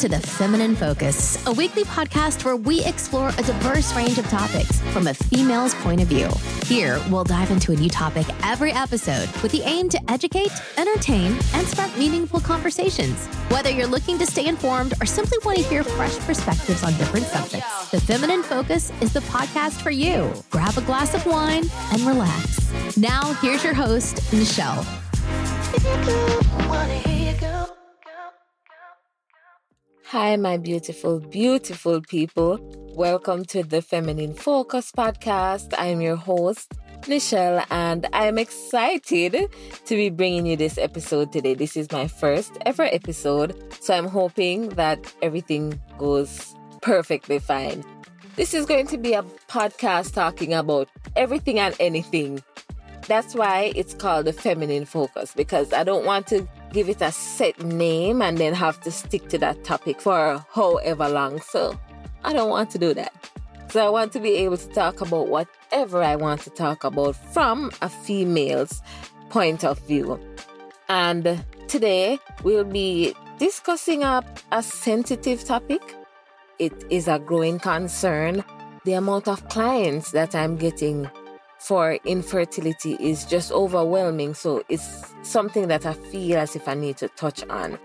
to The Feminine Focus, a weekly podcast where we explore a diverse range of topics from a female's point of view. Here, we'll dive into a new topic every episode with the aim to educate, entertain, and spark meaningful conversations. Whether you're looking to stay informed or simply want to hear fresh perspectives on different subjects, The Feminine Focus is the podcast for you. Grab a glass of wine and relax. Now, here's your host, Michelle. Hi, my beautiful, beautiful people. Welcome to the Feminine Focus podcast. I'm your host, Michelle, and I'm excited to be bringing you this episode today. This is my first ever episode, so I'm hoping that everything goes perfectly fine. This is going to be a podcast talking about everything and anything. That's why it's called the Feminine Focus because I don't want to give it a set name and then have to stick to that topic for however long. So I don't want to do that. So I want to be able to talk about whatever I want to talk about from a female's point of view. And today we'll be discussing a, a sensitive topic. It is a growing concern. The amount of clients that I'm getting for infertility is just overwhelming. So it's something that I feel as if I need to touch on.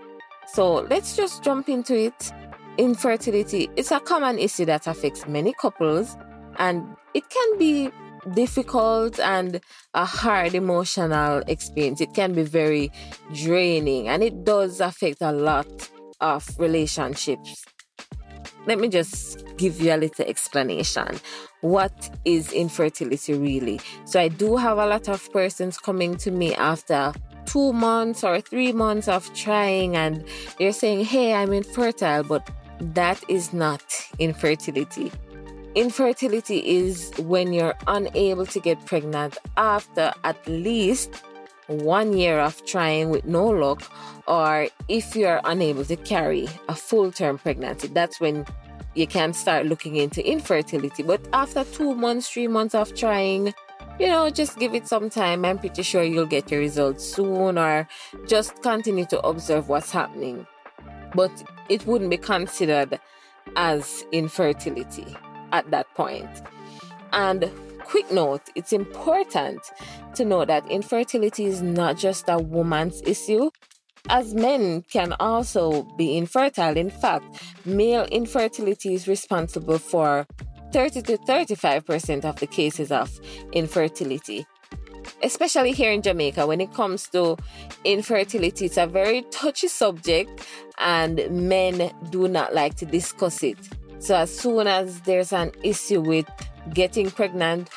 So let's just jump into it. Infertility is a common issue that affects many couples and it can be difficult and a hard emotional experience. It can be very draining and it does affect a lot of relationships. Let me just give you a little explanation. What is infertility really? So, I do have a lot of persons coming to me after two months or three months of trying, and they're saying, Hey, I'm infertile, but that is not infertility. Infertility is when you're unable to get pregnant after at least one year of trying with no luck, or if you're unable to carry a full term pregnancy, that's when you can start looking into infertility. But after two months, three months of trying, you know, just give it some time. I'm pretty sure you'll get your results soon, or just continue to observe what's happening. But it wouldn't be considered as infertility at that point. And quick note it's important to know that infertility is not just a woman's issue, as men can also be infertile. In fact, male infertility is responsible for 30 to 35% of the cases of infertility. Especially here in Jamaica, when it comes to infertility, it's a very touchy subject and men do not like to discuss it. So, as soon as there's an issue with getting pregnant,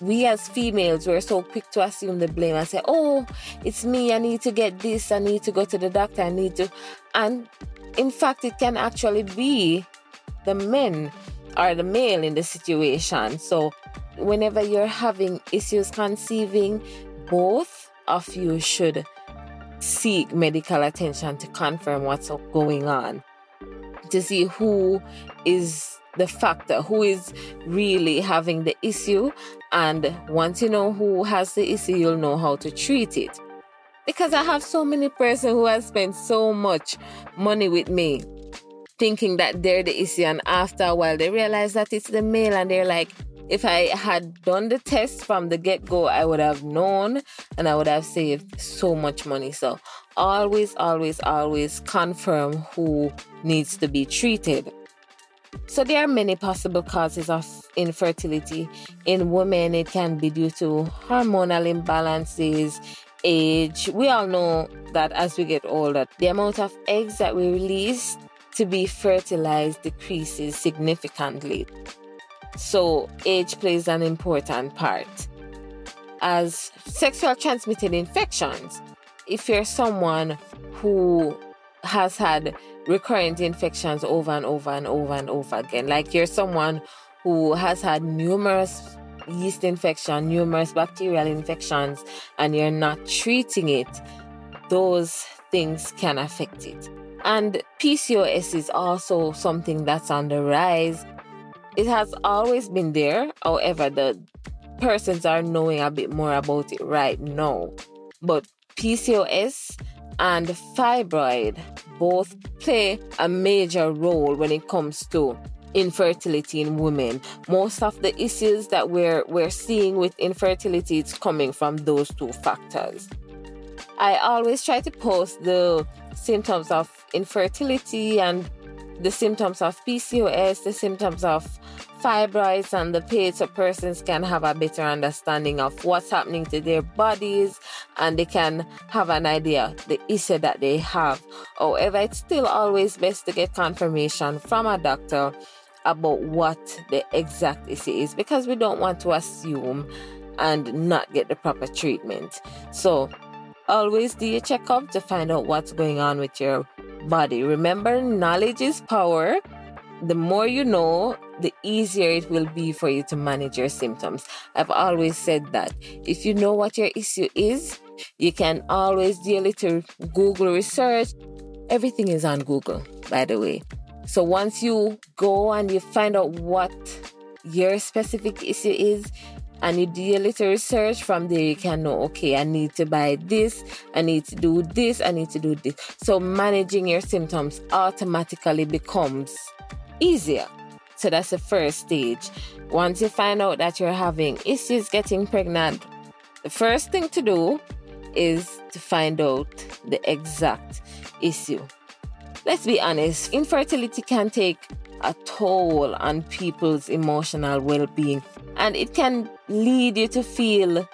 we as females we're so quick to assume the blame and say oh it's me i need to get this i need to go to the doctor i need to and in fact it can actually be the men or the male in the situation. So whenever you're having issues conceiving both of you should seek medical attention to confirm what's going on to see who is the factor who is really having the issue and once you know who has the issue, you'll know how to treat it. Because I have so many persons who have spent so much money with me thinking that they're the issue, and after a while they realize that it's the male, and they're like, if I had done the test from the get go, I would have known and I would have saved so much money. So, always, always, always confirm who needs to be treated. So, there are many possible causes of infertility. In women, it can be due to hormonal imbalances, age. We all know that as we get older, the amount of eggs that we release to be fertilized decreases significantly. So, age plays an important part. As sexual transmitted infections, if you're someone who has had recurrent infections over and over and over and over again. Like you're someone who has had numerous yeast infection, numerous bacterial infections, and you're not treating it, those things can affect it. And PCOS is also something that's on the rise. It has always been there, however, the persons are knowing a bit more about it right now. But PCOS and fibroid both play a major role when it comes to infertility in women. Most of the issues that we're we're seeing with infertility is coming from those two factors. I always try to post the symptoms of infertility and the symptoms of PCOS, the symptoms of fibroids, and the pain so persons can have a better understanding of what's happening to their bodies and they can have an idea the issue that they have. However, it's still always best to get confirmation from a doctor about what the exact issue is because we don't want to assume and not get the proper treatment. So, always do your checkup to find out what's going on with your body. Remember, knowledge is power. The more you know, the easier it will be for you to manage your symptoms. I've always said that if you know what your issue is, you can always do a little Google research. Everything is on Google, by the way. So once you go and you find out what your specific issue is, and you do a little research from there, you can know, okay, I need to buy this, I need to do this, I need to do this. So managing your symptoms automatically becomes easier. So that's the first stage. Once you find out that you're having issues getting pregnant, the first thing to do is to find out the exact issue let's be honest, infertility can take a toll on people's emotional well being, and it can lead you to feel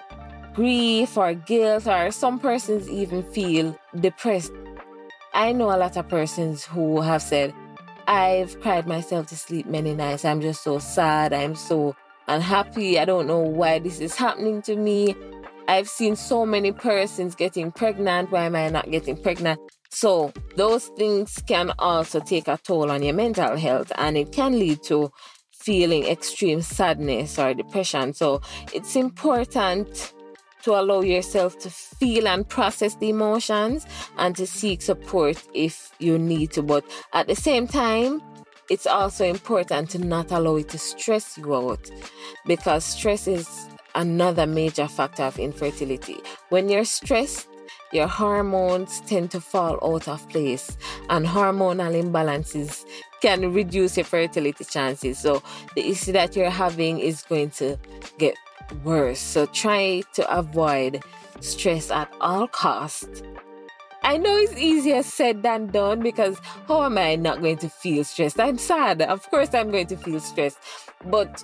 grief or guilt, or some persons even feel depressed. I know a lot of persons who have said, I've cried myself to sleep many nights. I'm just so sad. I'm so unhappy. I don't know why this is happening to me. I've seen so many persons getting pregnant. Why am I not getting pregnant? So, those things can also take a toll on your mental health and it can lead to feeling extreme sadness or depression. So, it's important to allow yourself to feel and process the emotions and to seek support if you need to. But at the same time, it's also important to not allow it to stress you out because stress is another major factor of infertility. When you're stressed, your hormones tend to fall out of place, and hormonal imbalances can reduce your fertility chances. So, the issue that you're having is going to get worse. So, try to avoid stress at all costs. I know it's easier said than done because how am I not going to feel stressed? I'm sad. Of course, I'm going to feel stressed. But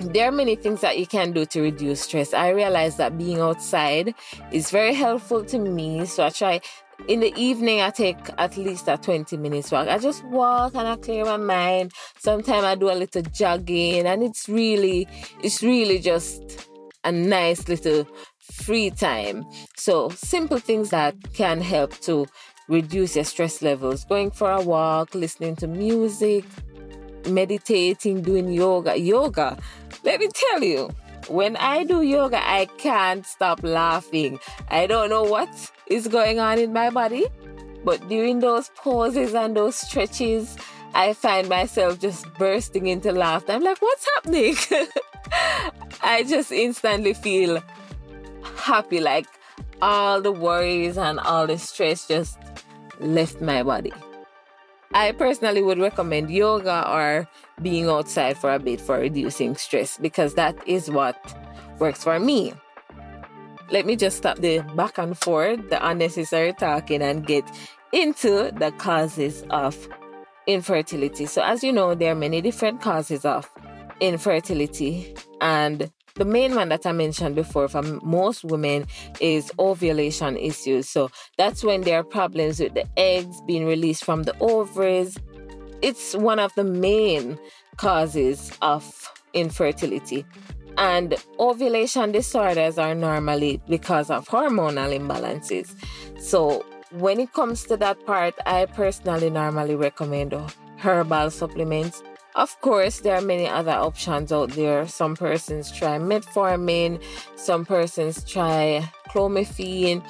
there are many things that you can do to reduce stress. I realize that being outside is very helpful to me. So I try in the evening I take at least a 20 minutes walk. I just walk and I clear my mind. Sometimes I do a little jogging and it's really it's really just a nice little free time. So simple things that can help to reduce your stress levels. Going for a walk, listening to music, meditating, doing yoga. Yoga let me tell you, when I do yoga, I can't stop laughing. I don't know what is going on in my body, but during those pauses and those stretches, I find myself just bursting into laughter. I'm like, what's happening? I just instantly feel happy, like all the worries and all the stress just left my body. I personally would recommend yoga or being outside for a bit for reducing stress because that is what works for me. Let me just stop the back and forth, the unnecessary talking, and get into the causes of infertility. So, as you know, there are many different causes of infertility, and the main one that I mentioned before for most women is ovulation issues. So that's when there are problems with the eggs being released from the ovaries. It's one of the main causes of infertility. And ovulation disorders are normally because of hormonal imbalances. So when it comes to that part, I personally normally recommend herbal supplements of course, there are many other options out there. Some persons try metformin, some persons try clomiphene.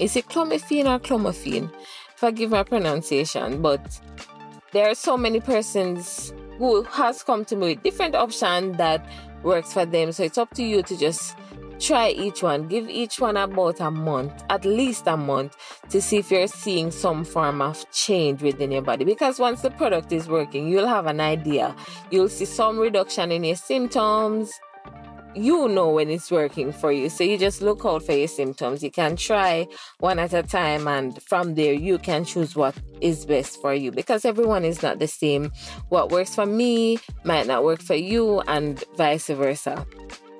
Is it clomiphene or clomiphene? Forgive my pronunciation, but there are so many persons who has come to me with different options that works for them. So it's up to you to just try each one. Give each one about a month, at least a month, to see if you're seeing some form of change within your body. Because once the product is working, you'll have an idea. You'll see some reduction in your symptoms. You know when it's working for you. So you just look out for your symptoms. You can try one at a time, and from there, you can choose what is best for you because everyone is not the same. What works for me might not work for you, and vice versa.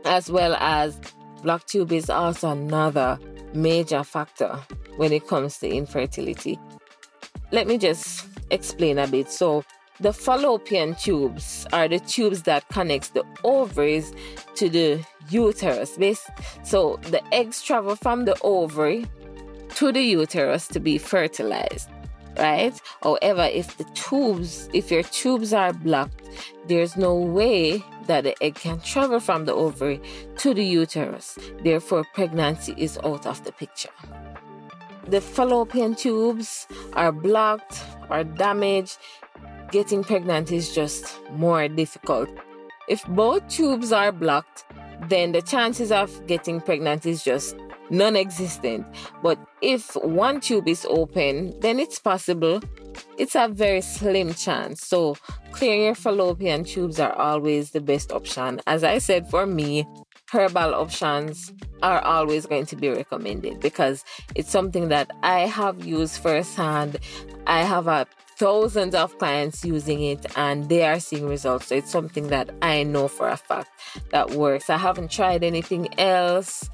As well as block tube is also another major factor when it comes to infertility. Let me just explain a bit. So, the fallopian tubes are the tubes that connects the ovaries to the uterus. So the eggs travel from the ovary to the uterus to be fertilized, right? However, if the tubes, if your tubes are blocked, there's no way that the egg can travel from the ovary to the uterus. Therefore, pregnancy is out of the picture. The fallopian tubes are blocked or damaged. Getting pregnant is just more difficult. If both tubes are blocked, then the chances of getting pregnant is just non existent. But if one tube is open, then it's possible. It's a very slim chance. So, clearing your fallopian tubes are always the best option. As I said, for me, herbal options are always going to be recommended because it's something that I have used firsthand. I have a thousands of clients using it and they are seeing results. So it's something that I know for a fact that works. I haven't tried anything else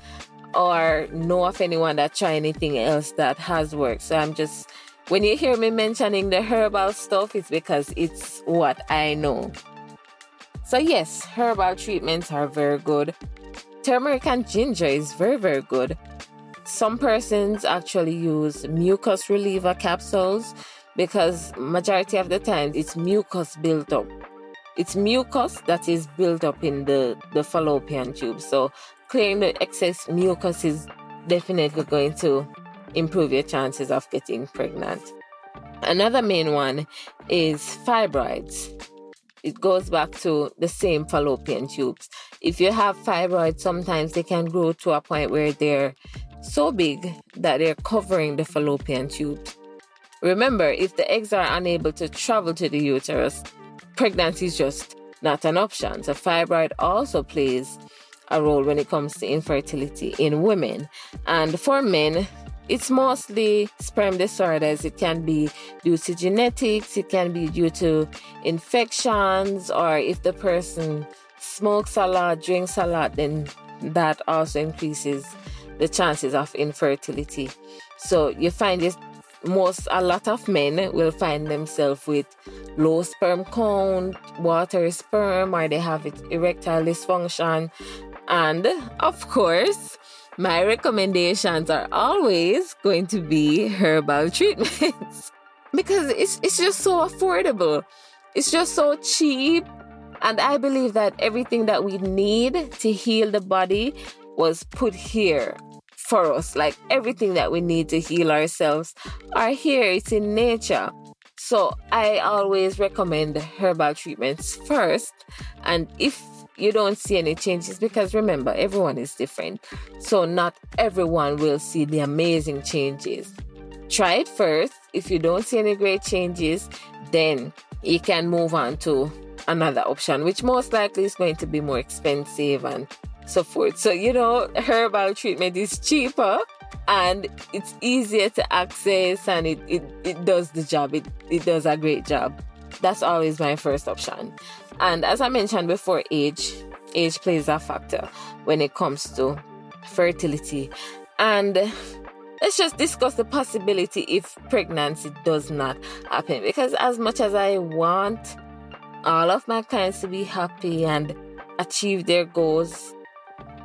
or know of anyone that try anything else that has worked. So I'm just when you hear me mentioning the herbal stuff, it's because it's what I know. So yes, herbal treatments are very good. Turmeric and ginger is very very good. Some persons actually use mucus reliever capsules because majority of the time it's mucus built up. It's mucus that is built up in the, the fallopian tube. So clearing the excess mucus is definitely going to improve your chances of getting pregnant. Another main one is fibroids. It goes back to the same fallopian tubes. If you have fibroids, sometimes they can grow to a point where they're so big that they're covering the fallopian tubes. Remember, if the eggs are unable to travel to the uterus, pregnancy is just not an option. So, fibroid also plays a role when it comes to infertility in women. And for men, it's mostly sperm disorders. It can be due to genetics, it can be due to infections, or if the person smokes a lot, drinks a lot, then that also increases the chances of infertility. So you find this most a lot of men will find themselves with low sperm count, water sperm, or they have erectile dysfunction. And of course, my recommendations are always going to be herbal treatments because it's, it's just so affordable. It's just so cheap. And I believe that everything that we need to heal the body was put here for us. Like everything that we need to heal ourselves are here. It's in nature. So I always recommend herbal treatments first. And if you don't see any changes because remember everyone is different. So not everyone will see the amazing changes. Try it first. If you don't see any great changes then you can move on to another option which most likely is going to be more expensive and so forth. So you know herbal treatment is cheaper and it's easier to access and it, it, it does the job. It, it does a great job. That's always my first option and as I mentioned before, age age plays a factor when it comes to fertility. And let's just discuss the possibility if pregnancy does not happen. Because as much as I want all of my clients to be happy and achieve their goals,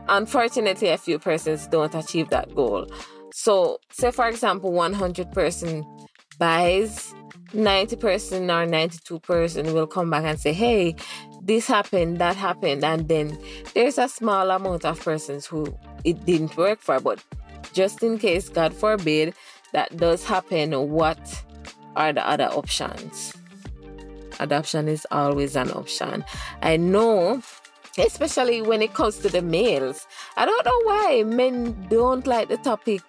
unfortunately, a few persons don't achieve that goal. So, say for example, 100 person buys 90 person or 92 person will come back and say, hey, this happened, that happened. And then there's a small amount of persons who it didn't work for. But just in case, God forbid, that does happen, what are the other options? Adoption is always an option. I know, especially when it comes to the males. I don't know why men don't like the topic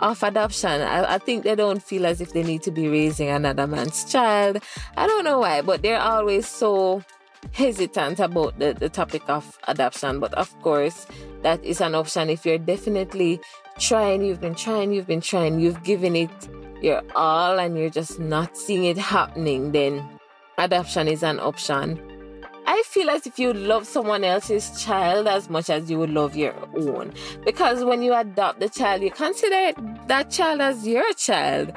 of adoption. I, I, think they don't feel as if they need to be raising another man's child. I don't know why, but they're always so hesitant about the, the topic of adoption. But of course, that is an option if you're definitely trying, you've been trying, you've been trying, you've given it your all, and you're just not seeing it happening, then adoption is an option. I feel as if you love someone else's child as much as you would love your own. Because when you adopt the child, you consider that child as your child.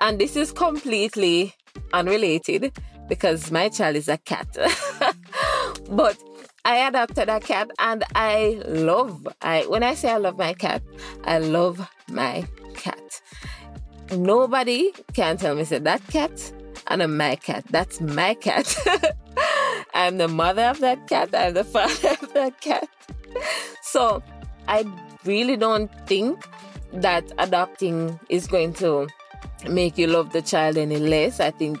And this is completely unrelated because my child is a cat. but I adopted a cat and I love I when I say I love my cat, I love my cat. Nobody can tell me say that cat and a my cat. That's my cat. I'm the mother of that cat. I'm the father of that cat. So I really don't think that adopting is going to make you love the child any less. I think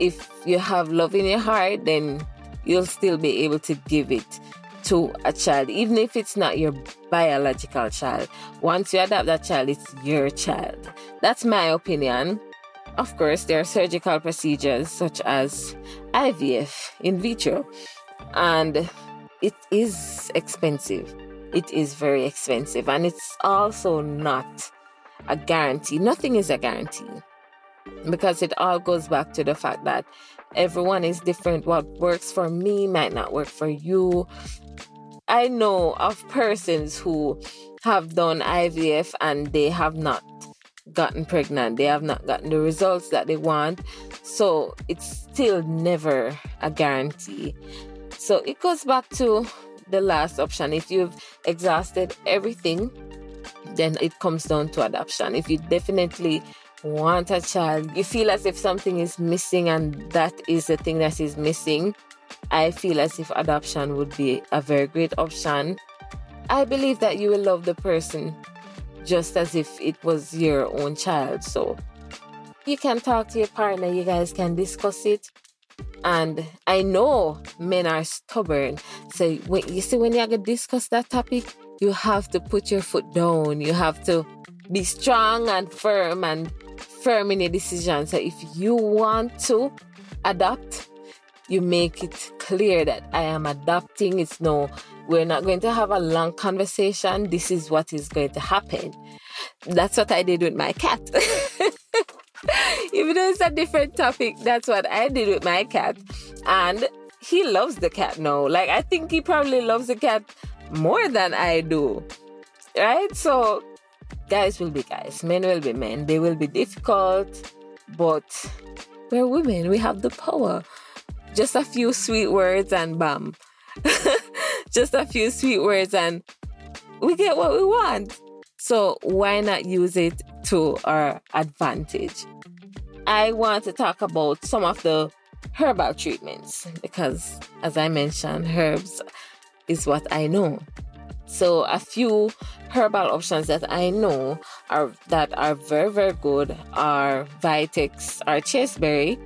if you have love in your heart, then you'll still be able to give it to a child, even if it's not your biological child. Once you adopt that child, it's your child. That's my opinion. Of course, there are surgical procedures such as IVF in vitro, and it is expensive. It is very expensive, and it's also not a guarantee. Nothing is a guarantee because it all goes back to the fact that everyone is different. What works for me might not work for you. I know of persons who have done IVF and they have not gotten pregnant, they have not gotten the results that they want. So it's still never a guarantee. So it goes back to the last option. If you've exhausted everything, then it comes down to adoption. If you definitely want a child, you feel as if something is missing and that is the thing that is missing, I feel as if adoption would be a very great option. I believe that you will love the person just as if it was your own child. So you can talk to your partner, you guys can discuss it. And I know men are stubborn. So when you see when you discuss that topic, you have to put your foot down. You have to be strong and firm and firm in your decision. So if you want to adopt, you make it clear that I am adopting. It's no, we're not going to have a long conversation. This is what is going to happen. That's what I did with my cat. Even though it's a different topic, that's what I did with my cat. And he loves the cat now. Like, I think he probably loves the cat more than I do. Right? So, guys will be guys, men will be men. They will be difficult, but we're women. We have the power. Just a few sweet words and bam. Just a few sweet words and we get what we want. So why not use it to our advantage? I want to talk about some of the herbal treatments because, as I mentioned, herbs is what I know. So a few herbal options that I know are that are very very good are Vitex or chasteberry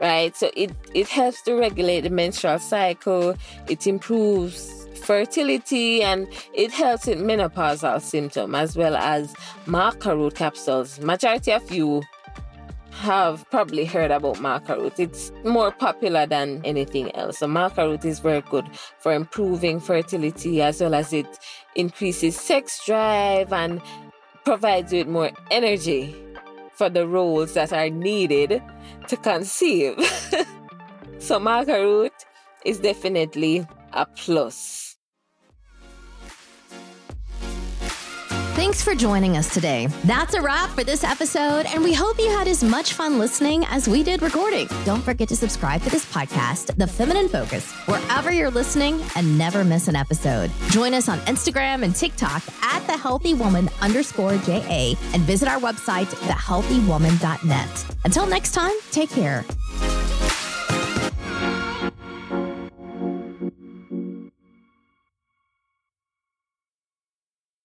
right? So it, it helps to regulate the menstrual cycle, it improves fertility, and it helps with menopausal symptoms as well as maca root capsules. Majority of you have probably heard about maca root. It's more popular than anything else. So maca root is very good for improving fertility as well as it increases sex drive and provides you with more energy for the roles that are needed to conceive. so maca root is definitely a plus. Thanks for joining us today. That's a wrap for this episode, and we hope you had as much fun listening as we did recording. Don't forget to subscribe to this podcast, The Feminine Focus, wherever you're listening and never miss an episode. Join us on Instagram and TikTok at the healthy woman underscore JA and visit our website, thehealthywoman.net. Until next time, take care.